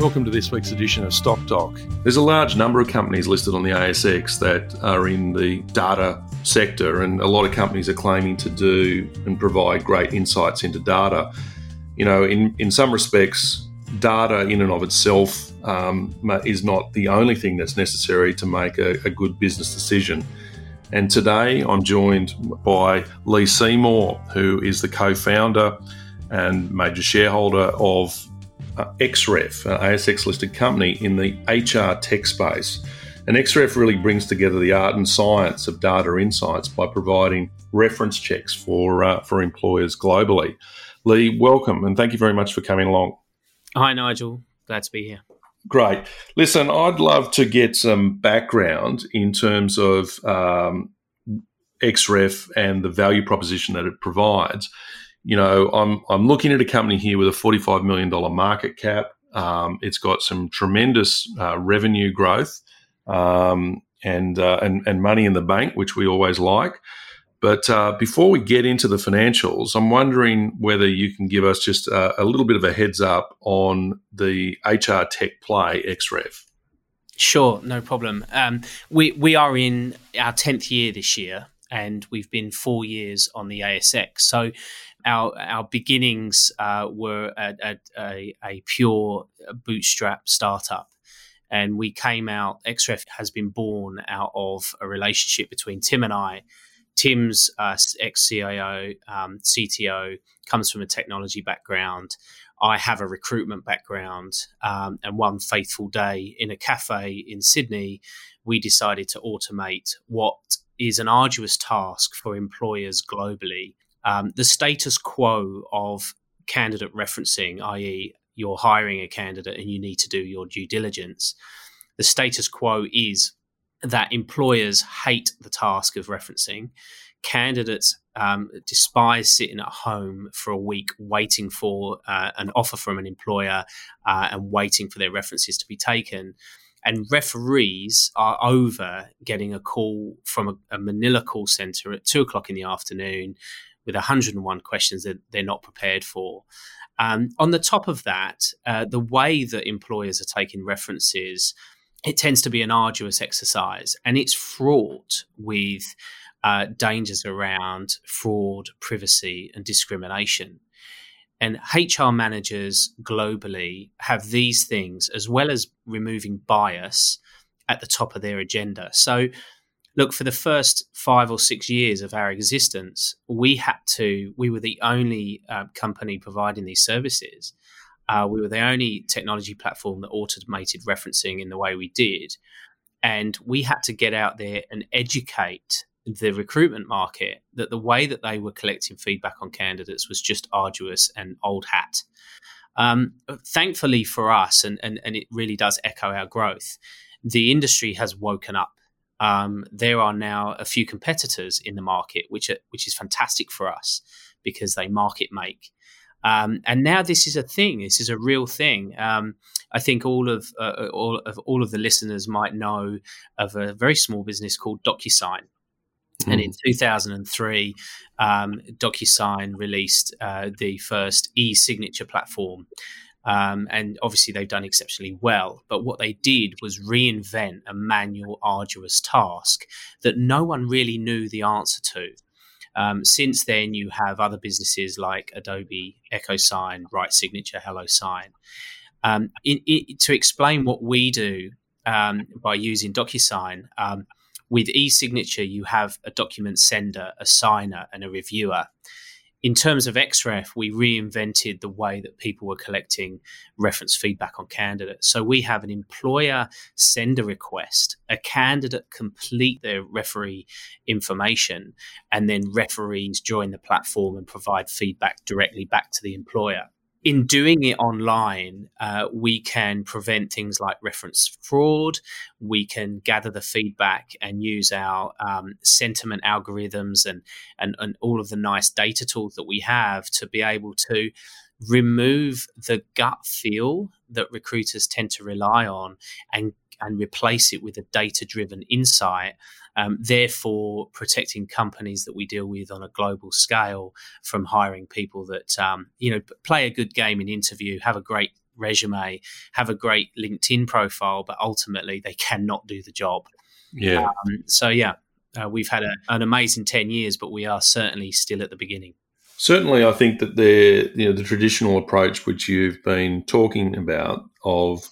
Welcome to this week's edition of Stock Doc. There's a large number of companies listed on the ASX that are in the data sector, and a lot of companies are claiming to do and provide great insights into data. You know, in, in some respects, data in and of itself um, is not the only thing that's necessary to make a, a good business decision. And today I'm joined by Lee Seymour, who is the co founder and major shareholder of XREF, an ASX listed company in the HR tech space. And XREF really brings together the art and science of data insights by providing reference checks for, uh, for employers globally. Lee, welcome and thank you very much for coming along. Hi, Nigel. Glad to be here. Great. Listen, I'd love to get some background in terms of um, XREF and the value proposition that it provides you know, I'm I'm looking at a company here with a 45 million dollar market cap. Um, it's got some tremendous uh, revenue growth um, and, uh, and and money in the bank, which we always like. But uh, before we get into the financials, I'm wondering whether you can give us just a, a little bit of a heads up on the HR tech play XREF. Sure, no problem. Um, we we are in our tenth year this year, and we've been four years on the ASX. So our our beginnings uh, were at, a, a, pure bootstrap startup. And we came out, XREF has been born out of a relationship between Tim and I. Tim's uh, ex CIO, um, CTO, comes from a technology background. I have a recruitment background. Um, and one faithful day in a cafe in Sydney, we decided to automate what is an arduous task for employers globally um, the status quo of candidate referencing, i.e., you're hiring a candidate and you need to do your due diligence, the status quo is that employers hate the task of referencing. Candidates um, despise sitting at home for a week waiting for uh, an offer from an employer uh, and waiting for their references to be taken. And referees are over getting a call from a, a Manila call center at two o'clock in the afternoon with 101 questions that they're not prepared for. Um, on the top of that, uh, the way that employers are taking references, it tends to be an arduous exercise and it's fraught with uh, dangers around fraud, privacy, and discrimination. And HR managers globally have these things as well as removing bias at the top of their agenda. So look for the first five or six years of our existence we had to we were the only uh, company providing these services. Uh, we were the only technology platform that automated referencing in the way we did. And we had to get out there and educate the recruitment market that the way that they were collecting feedback on candidates was just arduous and old hat. Um, thankfully for us and, and, and it really does echo our growth the industry has woken up um, there are now a few competitors in the market, which are, which is fantastic for us because they market make. Um, and now this is a thing. This is a real thing. Um, I think all of uh, all of all of the listeners might know of a very small business called DocuSign. Mm. And in hmm. 2003, um, DocuSign released uh, the first e-signature platform, um, and obviously, they've done exceptionally well. But what they did was reinvent a manual, arduous task that no one really knew the answer to. Um, since then, you have other businesses like Adobe, EchoSign, Right Signature, HelloSign. Um, to explain what we do um, by using DocuSign, um, with e-signature, you have a document sender, a signer, and a reviewer in terms of XREF, we reinvented the way that people were collecting reference feedback on candidates. So we have an employer send a request, a candidate complete their referee information, and then referees join the platform and provide feedback directly back to the employer. In doing it online, uh, we can prevent things like reference fraud. We can gather the feedback and use our um, sentiment algorithms and, and, and all of the nice data tools that we have to be able to remove the gut feel that recruiters tend to rely on and and replace it with a data driven insight um, therefore protecting companies that we deal with on a global scale from hiring people that um, you know play a good game in interview, have a great resume, have a great LinkedIn profile, but ultimately they cannot do the job. Yeah. Um, so yeah, uh, we've had a, an amazing ten years, but we are certainly still at the beginning. Certainly, I think that the you know the traditional approach which you've been talking about of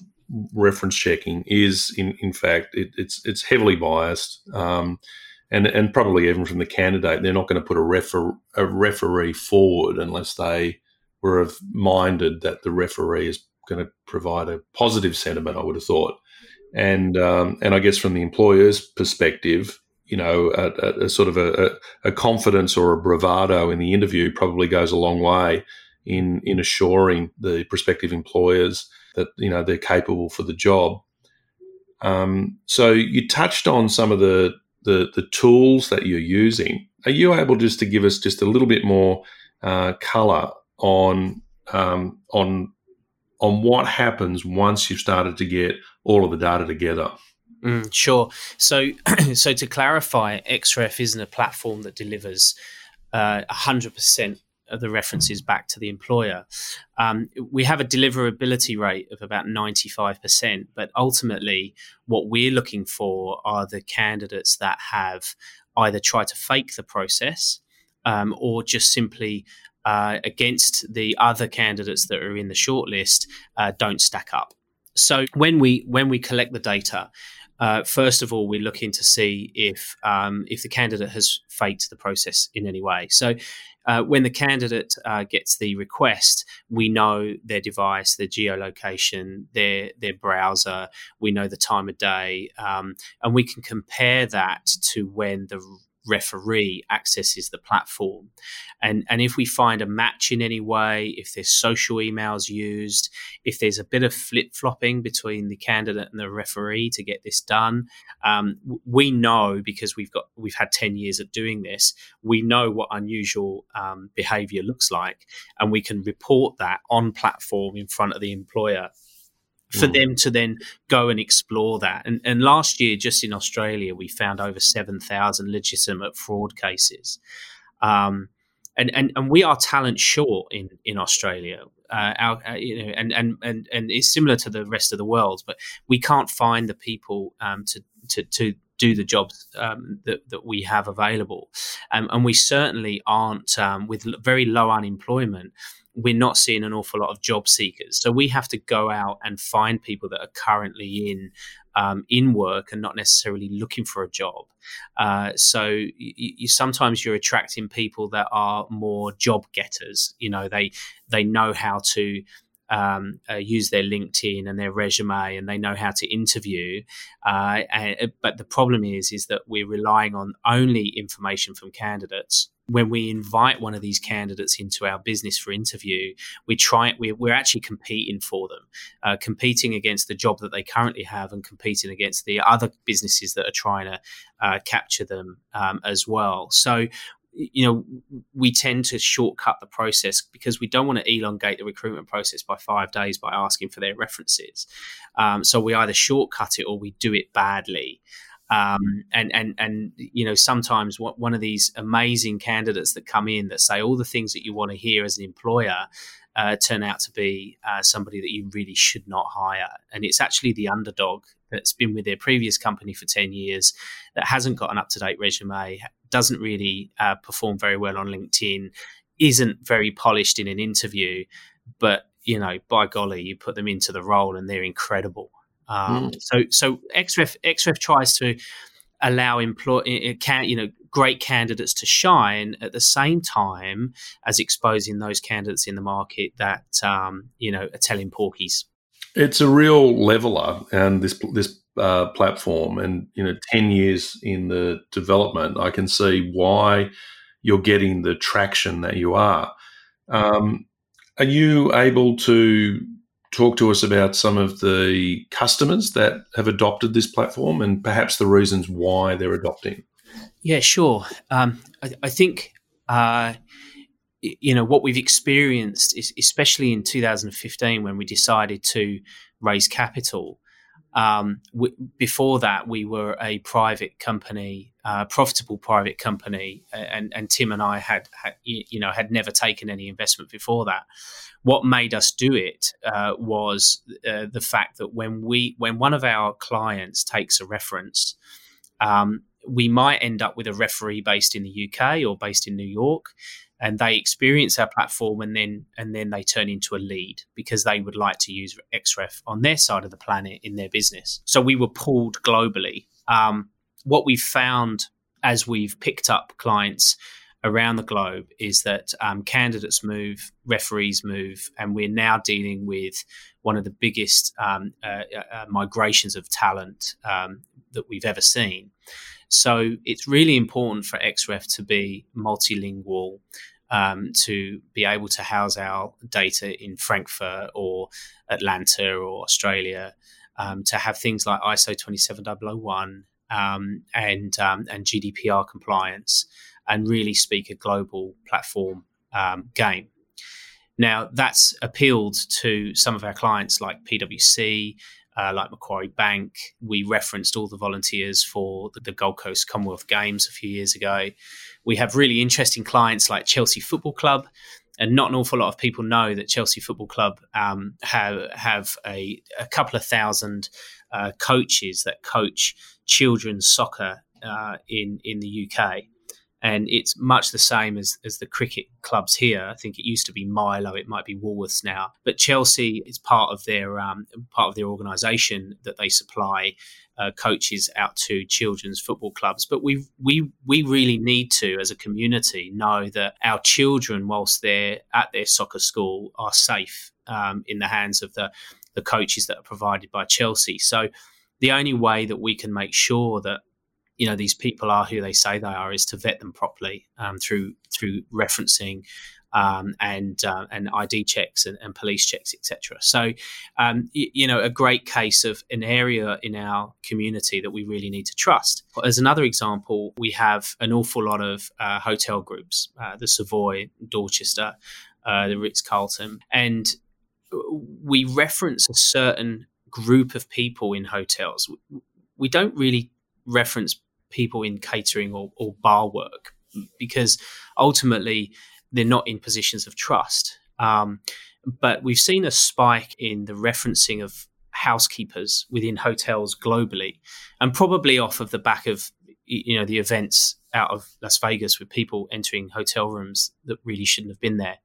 reference checking is in in fact it, it's it's heavily biased um, and and probably even from the candidate they're not going to put a refer a referee forward unless they were of minded that the referee is going to provide a positive sentiment I would have thought. And um, and I guess from the employer's perspective you know a, a, a sort of a, a confidence or a bravado in the interview probably goes a long way in in assuring the prospective employers that you know they're capable for the job. Um, so you touched on some of the, the, the tools that you're using. Are you able just to give us just a little bit more uh, color on um, on on what happens once you've started to get all of the data together? Mm, sure. So, so to clarify, Xref isn't a platform that delivers uh, 100% the references back to the employer. Um, we have a deliverability rate of about 95%, but ultimately, what we're looking for are the candidates that have either tried to fake the process um, or just simply uh, against the other candidates that are in the shortlist uh, don't stack up. So when we when we collect the data, uh, first of all, we're looking to see if um, if the candidate has faked the process in any way. So, uh, when the candidate uh, gets the request, we know their device, their geolocation, their their browser. We know the time of day, um, and we can compare that to when the referee accesses the platform. And, and if we find a match in any way, if there's social emails used, if there's a bit of flip flopping between the candidate and the referee to get this done, um, we know because we've got we've had ten years of doing this. We know what unusual um, behaviour looks like, and we can report that on platform in front of the employer for mm. them to then go and explore that. And, and last year, just in Australia, we found over 7,000 legitimate fraud cases. Um, and, and, and we are talent short in, in Australia. Uh, our, uh, you know, and, and, and, and it's similar to the rest of the world, but we can't find the people um, to, to, to do the jobs um, that, that we have available. Um, and we certainly aren't, um, with very low unemployment, we're not seeing an awful lot of job seekers. So we have to go out and find people that are currently in um, in work and not necessarily looking for a job. Uh, so you, you, sometimes you're attracting people that are more job getters. You know, they they know how to um, uh, use their LinkedIn and their resume, and they know how to interview. Uh, and, but the problem is, is that we're relying on only information from candidates. When we invite one of these candidates into our business for interview, we try we're, we're actually competing for them, uh, competing against the job that they currently have, and competing against the other businesses that are trying to uh, capture them um, as well. So you know, we tend to shortcut the process because we don't want to elongate the recruitment process by five days by asking for their references. Um, so we either shortcut it or we do it badly. Um, and and and you know sometimes one of these amazing candidates that come in that say all the things that you want to hear as an employer uh, turn out to be uh, somebody that you really should not hire, and it's actually the underdog that's been with their previous company for 10 years that hasn't got an up to date resume, doesn't really uh, perform very well on LinkedIn, isn't very polished in an interview, but you know, by golly, you put them into the role and they're incredible. Um, mm. So, so XREF XREF tries to allow employ can you know great candidates to shine at the same time as exposing those candidates in the market that um, you know are telling porkies. It's a real leveler, and this this uh, platform, and you know, ten years in the development, I can see why you're getting the traction that you are. Um, are you able to talk to us about some of the customers that have adopted this platform and perhaps the reasons why they're adopting? Yeah, sure. Um, I, I, think uh, you know what we've experienced is especially in 2015 when we decided to raise capital um, w- before that we were a private company uh, profitable private company and, and tim and i had, had, you know had never taken any investment before that what made us do it uh, was uh, the fact that when we when one of our clients takes a reference um, we might end up with a referee based in the uk or based in new york and they experience our platform and then and then they turn into a lead because they would like to use XREF on their side of the planet in their business. So we were pulled globally. Um, what we've found as we've picked up clients around the globe is that um, candidates move, referees move, and we're now dealing with one of the biggest um, uh, uh, migrations of talent um, that we've ever seen. So it's really important for XREF to be multilingual, um, to be able to house our data in Frankfurt or Atlanta or Australia, um, to have things like ISO 27001 um, and um, and GDPR compliance, and really speak a global platform um, game. Now that's appealed to some of our clients like PwC, uh, like Macquarie Bank. We referenced all the volunteers for the, the, Gold Coast Commonwealth Games a few years ago. We have really interesting clients like Chelsea Football Club. And not an awful lot of people know that Chelsea Football Club um, have have a, a, couple of thousand uh, coaches that coach children's soccer uh, in in the UK and it's much the same as, as the cricket clubs here. I think it used to be Milo, it might be Woolworths now, but Chelsea is part of their um, part of their organisation that they supply uh, coaches out to children's football clubs. But we we we really need to, as a community, know that our children, whilst they're at their soccer school, are safe um, in the hands of the the coaches that are provided by Chelsea. So the only way that we can make sure that you know these people are who they say they are is to vet them properly um, through through referencing um, and uh, and ID checks and, and police checks, etc. So, um, you know, a great case of an area in our community that we really need to trust. As another example, we have an awful lot of uh, hotel groups, uh, the Savoy, Dorchester, uh, the Ritz Carlton, and we reference a certain group of people in hotels. We don't really reference people in catering or, or bar work because ultimately they're not in positions of trust. Um, but we've seen a spike in the referencing of housekeepers within hotels globally, and probably off of the back of you know the events out of Las Vegas with people entering hotel rooms that really shouldn't have been there.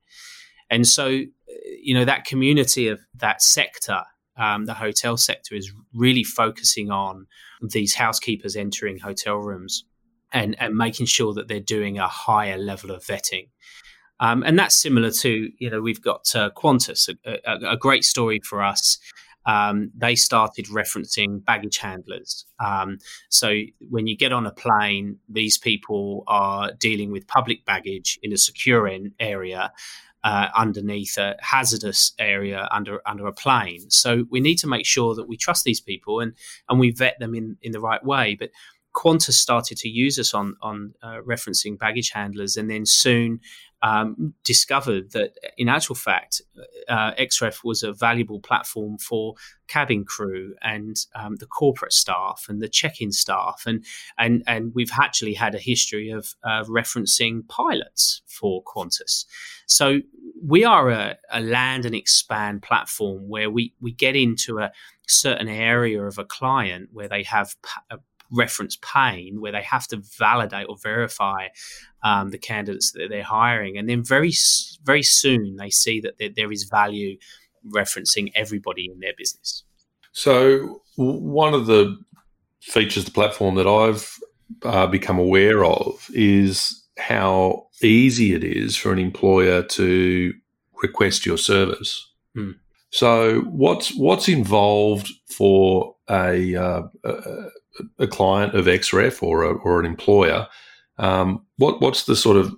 And so, you know, that community of that sector um, the hotel sector is really focusing on these housekeepers entering hotel rooms and, and making sure that they're doing a higher level of vetting. Um, and that's similar to, you know, we've got uh, Qantas, a, a, a, great story for us. Um, they started referencing baggage handlers. Um, so when you get on a plane, these people are dealing with public baggage in a secure area uh, underneath a hazardous area under under a plane. So we need to make sure that we trust these people and and we vet them in in the right way. But Qantas started to use us on on uh, referencing baggage handlers, and then soon um, discovered that, in actual fact, uh, XREF was a valuable platform for cabin crew and um, the corporate staff and the check-in staff, and and and we've actually had a history of uh, referencing pilots for Qantas. So we are a, a land and expand platform where we we get into a certain area of a client where they have reference pain where they have to validate or verify um, the candidates that they're hiring, and then very very soon they see that there, there is value referencing everybody in their business. So one of the features of the platform that I've uh, become aware of is how easy it is for an employer to request your service. Hmm. So what's what's involved for a, uh, a, a client of XREF or, a, or an employer, um, what, what's the sort of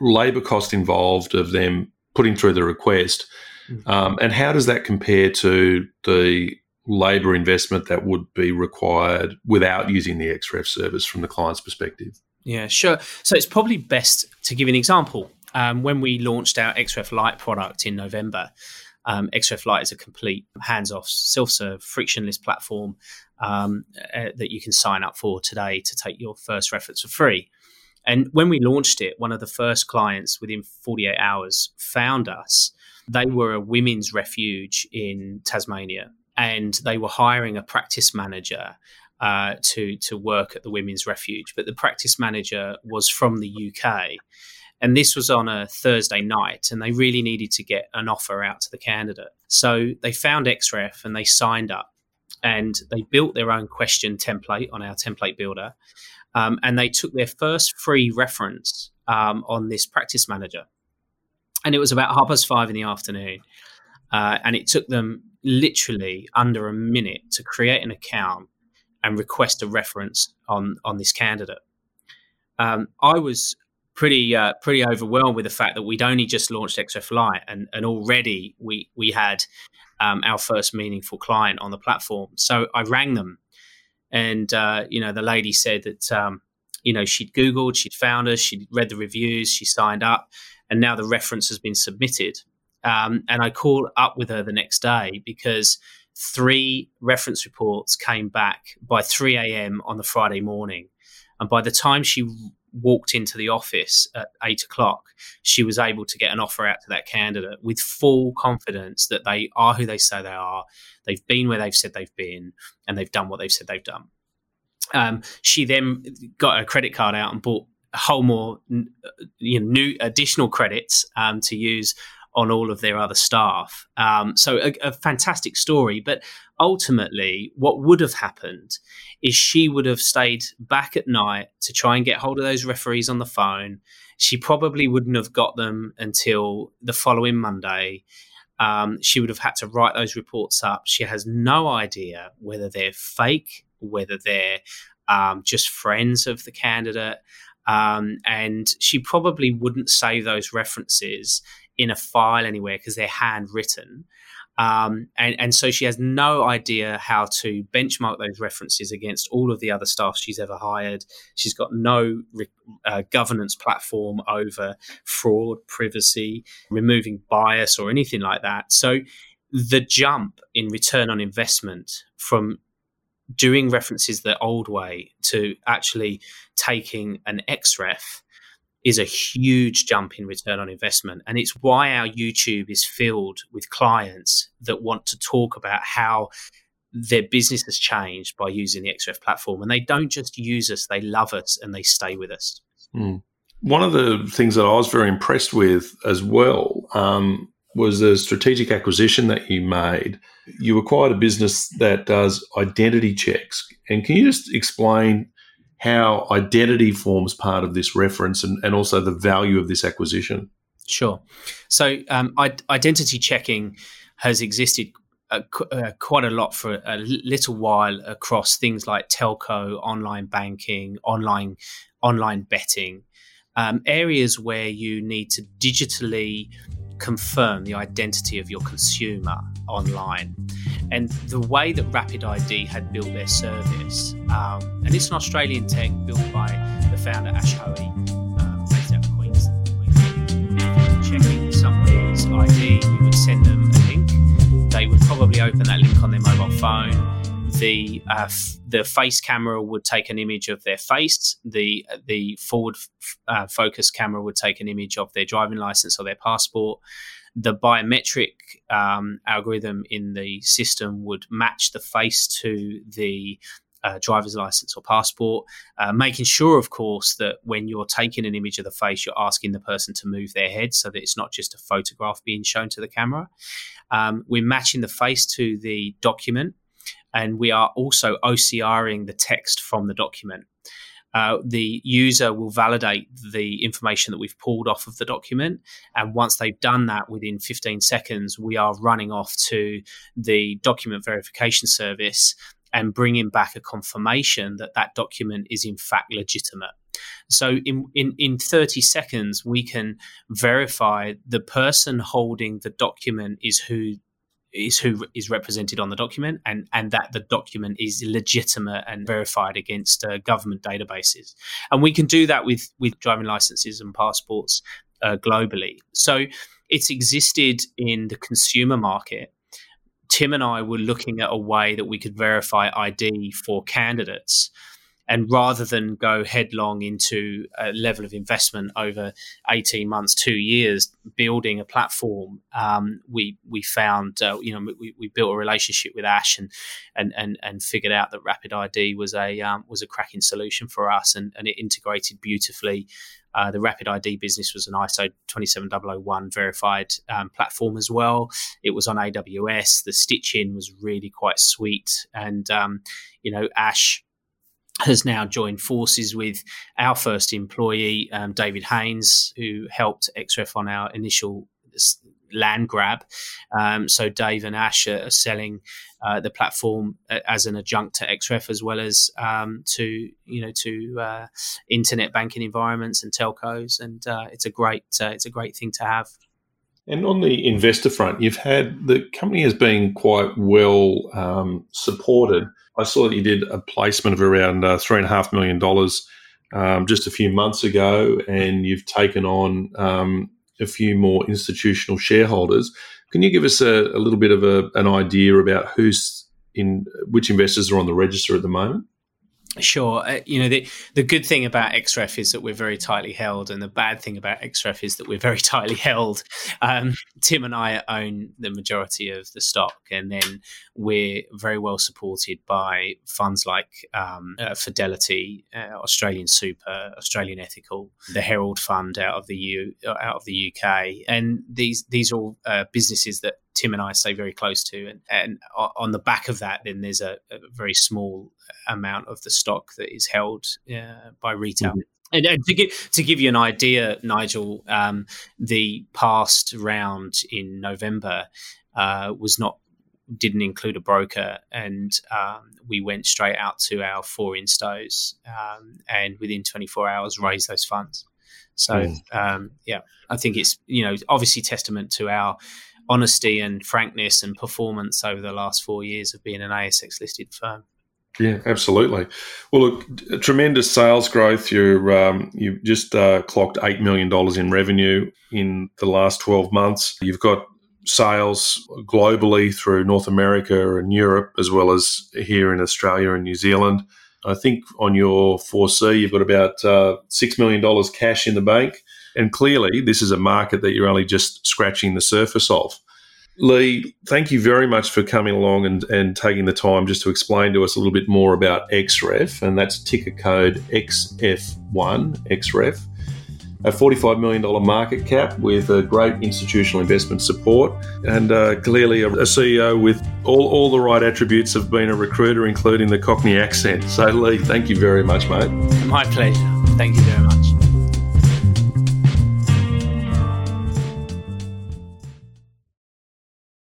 labour cost involved of them putting through the request. Mm. Um, and how does that compare to the labour investment that would be required without using the XREF service from the client's perspective? Yeah, sure. So it's probably best to give an example. Um, when we launched our XREF Lite product in November, um, XREF Lite is a complete hands-off, self-serve, frictionless platform um, uh, that you can sign up for today to take your first reference for free. And when we launched it, one of the first clients within 48 hours found us. They were a women's refuge in Tasmania, and they were hiring a practice manager uh, to to work at the women's refuge. But the practice manager was from the UK, and this was on a Thursday night, and they really needed to get an offer out to the candidate. So they found XREF and they signed up, and they built their own question template on our template builder, um, and they took their first free reference um, on this practice manager, and it was about half past five in the afternoon, uh, and it took them literally under a minute to create an account and request a reference on on this candidate. Um, I was pretty uh, pretty overwhelmed with the fact that we'd only just launched XREF Lite and and already we we had um, our first meaningful client on the platform. So I rang them, and uh, you know the lady said that um, you know she'd googled, she'd found us, she'd read the reviews, she signed up, and now the reference has been submitted. Um, and I called up with her the next day because three reference reports came back by 3 a.m. on the Friday morning. And by the time she walked into the office at eight o'clock, she was able to get an offer out to that candidate with full confidence that they are who they say they are. They've been where they've said they've been, and they've done what they've said they've done. Um, she then got a credit card out and bought a whole more you know, new additional credits um, to use on all of their other staff. Um, so a, a, fantastic story, but ultimately, what would have happened is she would have stayed back at night to try and get hold of those referees on the phone. She probably wouldn't have got them until the following Monday. Um, she would have had to write those reports up. She has no idea whether they're fake, whether they're um, just friends of the candidate. Um, and she probably wouldn't save those references in a file anywhere because they're handwritten. Um, and, and so she has no idea how to benchmark those references against all of the other staff she's ever hired. She's got no re- uh, governance platform over fraud, privacy, removing bias, or anything like that. So the jump in return on investment from doing references the old way to actually taking an XREF is a huge jump in return on investment. And it's why our YouTube is filled with clients that want to talk about how their business has changed by using the XREF platform. And they don't just use us, they love us and they stay with us. Mm. One of the things that I was very impressed with as well um, was the strategic acquisition that you made. You acquired a business that does identity checks. And can you just explain how identity forms part of this reference and, and also the value of this acquisition. Sure. So, um, identity checking has existed uh, uh, quite a lot for a little while across things like telco, online banking, online online betting, um, areas where you need to digitally confirm the identity of your consumer online. And the way that Rapid ID had built their service, um, and it's an Australian tech built by the founder Ash Hoey, um, based out of. Checking somebody's ID, you would send them a link. They would probably open that link on their mobile phone. The uh, f- the face camera would take an image of their face. The the forward f- uh, focus camera would take an image of their driving license or their passport the biometric um, algorithm in the system would match the face to the uh, driver's license or passport, uh, making sure, of course, that when you're taking an image of the face, you're asking the person to move their head so that it's not just a photograph being shown to the camera. Um, we're matching the face to the document, and we are also OCRing the text from the document uh, the user will validate the information that we've pulled off of the document. And once they've done that within 15 seconds, we are running off to the document verification service and bringing back a confirmation that that document is in fact legitimate. So in, in, in 30 seconds, we can verify the person holding the document is who is who is represented on the document and, and that the document is legitimate and verified against uh, government databases. And we can do that with, with driving licenses and passports uh, globally. So it's existed in the consumer market. Tim and I were looking at a way that we could verify ID for candidates and rather than go headlong into a level of investment over 18 months, two years, building a platform, um, we we found, uh, you know, we, we built a relationship with Ash and, and, and, and figured out that Rapid ID was a, um, was a cracking solution for us and, and it integrated beautifully. Uh, the Rapid ID business was an ISO 27001 verified um, platform as well. It was on AWS. The stitch in was really quite sweet. And, um, you know, Ash has now joined forces with our first employee, um, David Haynes, who helped XREF on our initial land grab. Um, so Dave and Ash are selling uh, the platform uh, as an adjunct to XREF as well as um, to you know to uh, internet banking environments and telcos, and uh, it's a great uh, it's a great thing to have. And on the investor front, you've had the company has been quite well um, supported I saw that you did a placement of around uh, three and a half million dollars um, just a few months ago, and you've taken on um, a few more institutional shareholders. Can you give us a, a little bit of a, an idea about who's in which investors are on the register at the moment? Sure. Uh, you know, the, the good thing about XREF is that we're very tightly held, and the bad thing about XREF is that we're very tightly held. Um, Tim and I own the majority of the stock, and then we're very well supported by funds like um, uh, Fidelity, uh, Australian Super, Australian Ethical, the Herald Fund out of the U, out of the UK, and these these are all uh, businesses that Tim and I stay very close to. And, and on the back of that, then there's a, a very small amount of the stock that is held uh, by retail. Mm-hmm. And, and, to give to give you an idea, Nigel, um, the past round in November uh, was not didn't include a broker, and um, we went straight out to our four instos, um, and within 24 hours raised those funds. So mm. um, yeah, I think it's you know obviously testament to our honesty and frankness and performance over the last four years of being an ASX listed firm. Yeah, absolutely. Well, look, tremendous sales growth. You're um, you just uh, clocked eight million dollars in revenue in the last twelve months. You've got sales globally through North America and Europe, as well as here in Australia and New Zealand. I think on your 4C, you've got about uh, $6 million cash in the bank. And clearly, this is a market that you're only just scratching the surface of. Lee, thank you very much for coming along and, and taking the time just to explain to us a little bit more about XREF, and that's ticker code XF1, XREF. A $45 million market cap with a great institutional investment support, and uh, clearly a, a, CEO with all, all the right attributes of being a recruiter, including the Cockney accent. So, Lee, thank you very much, mate. My pleasure. Thank you very much.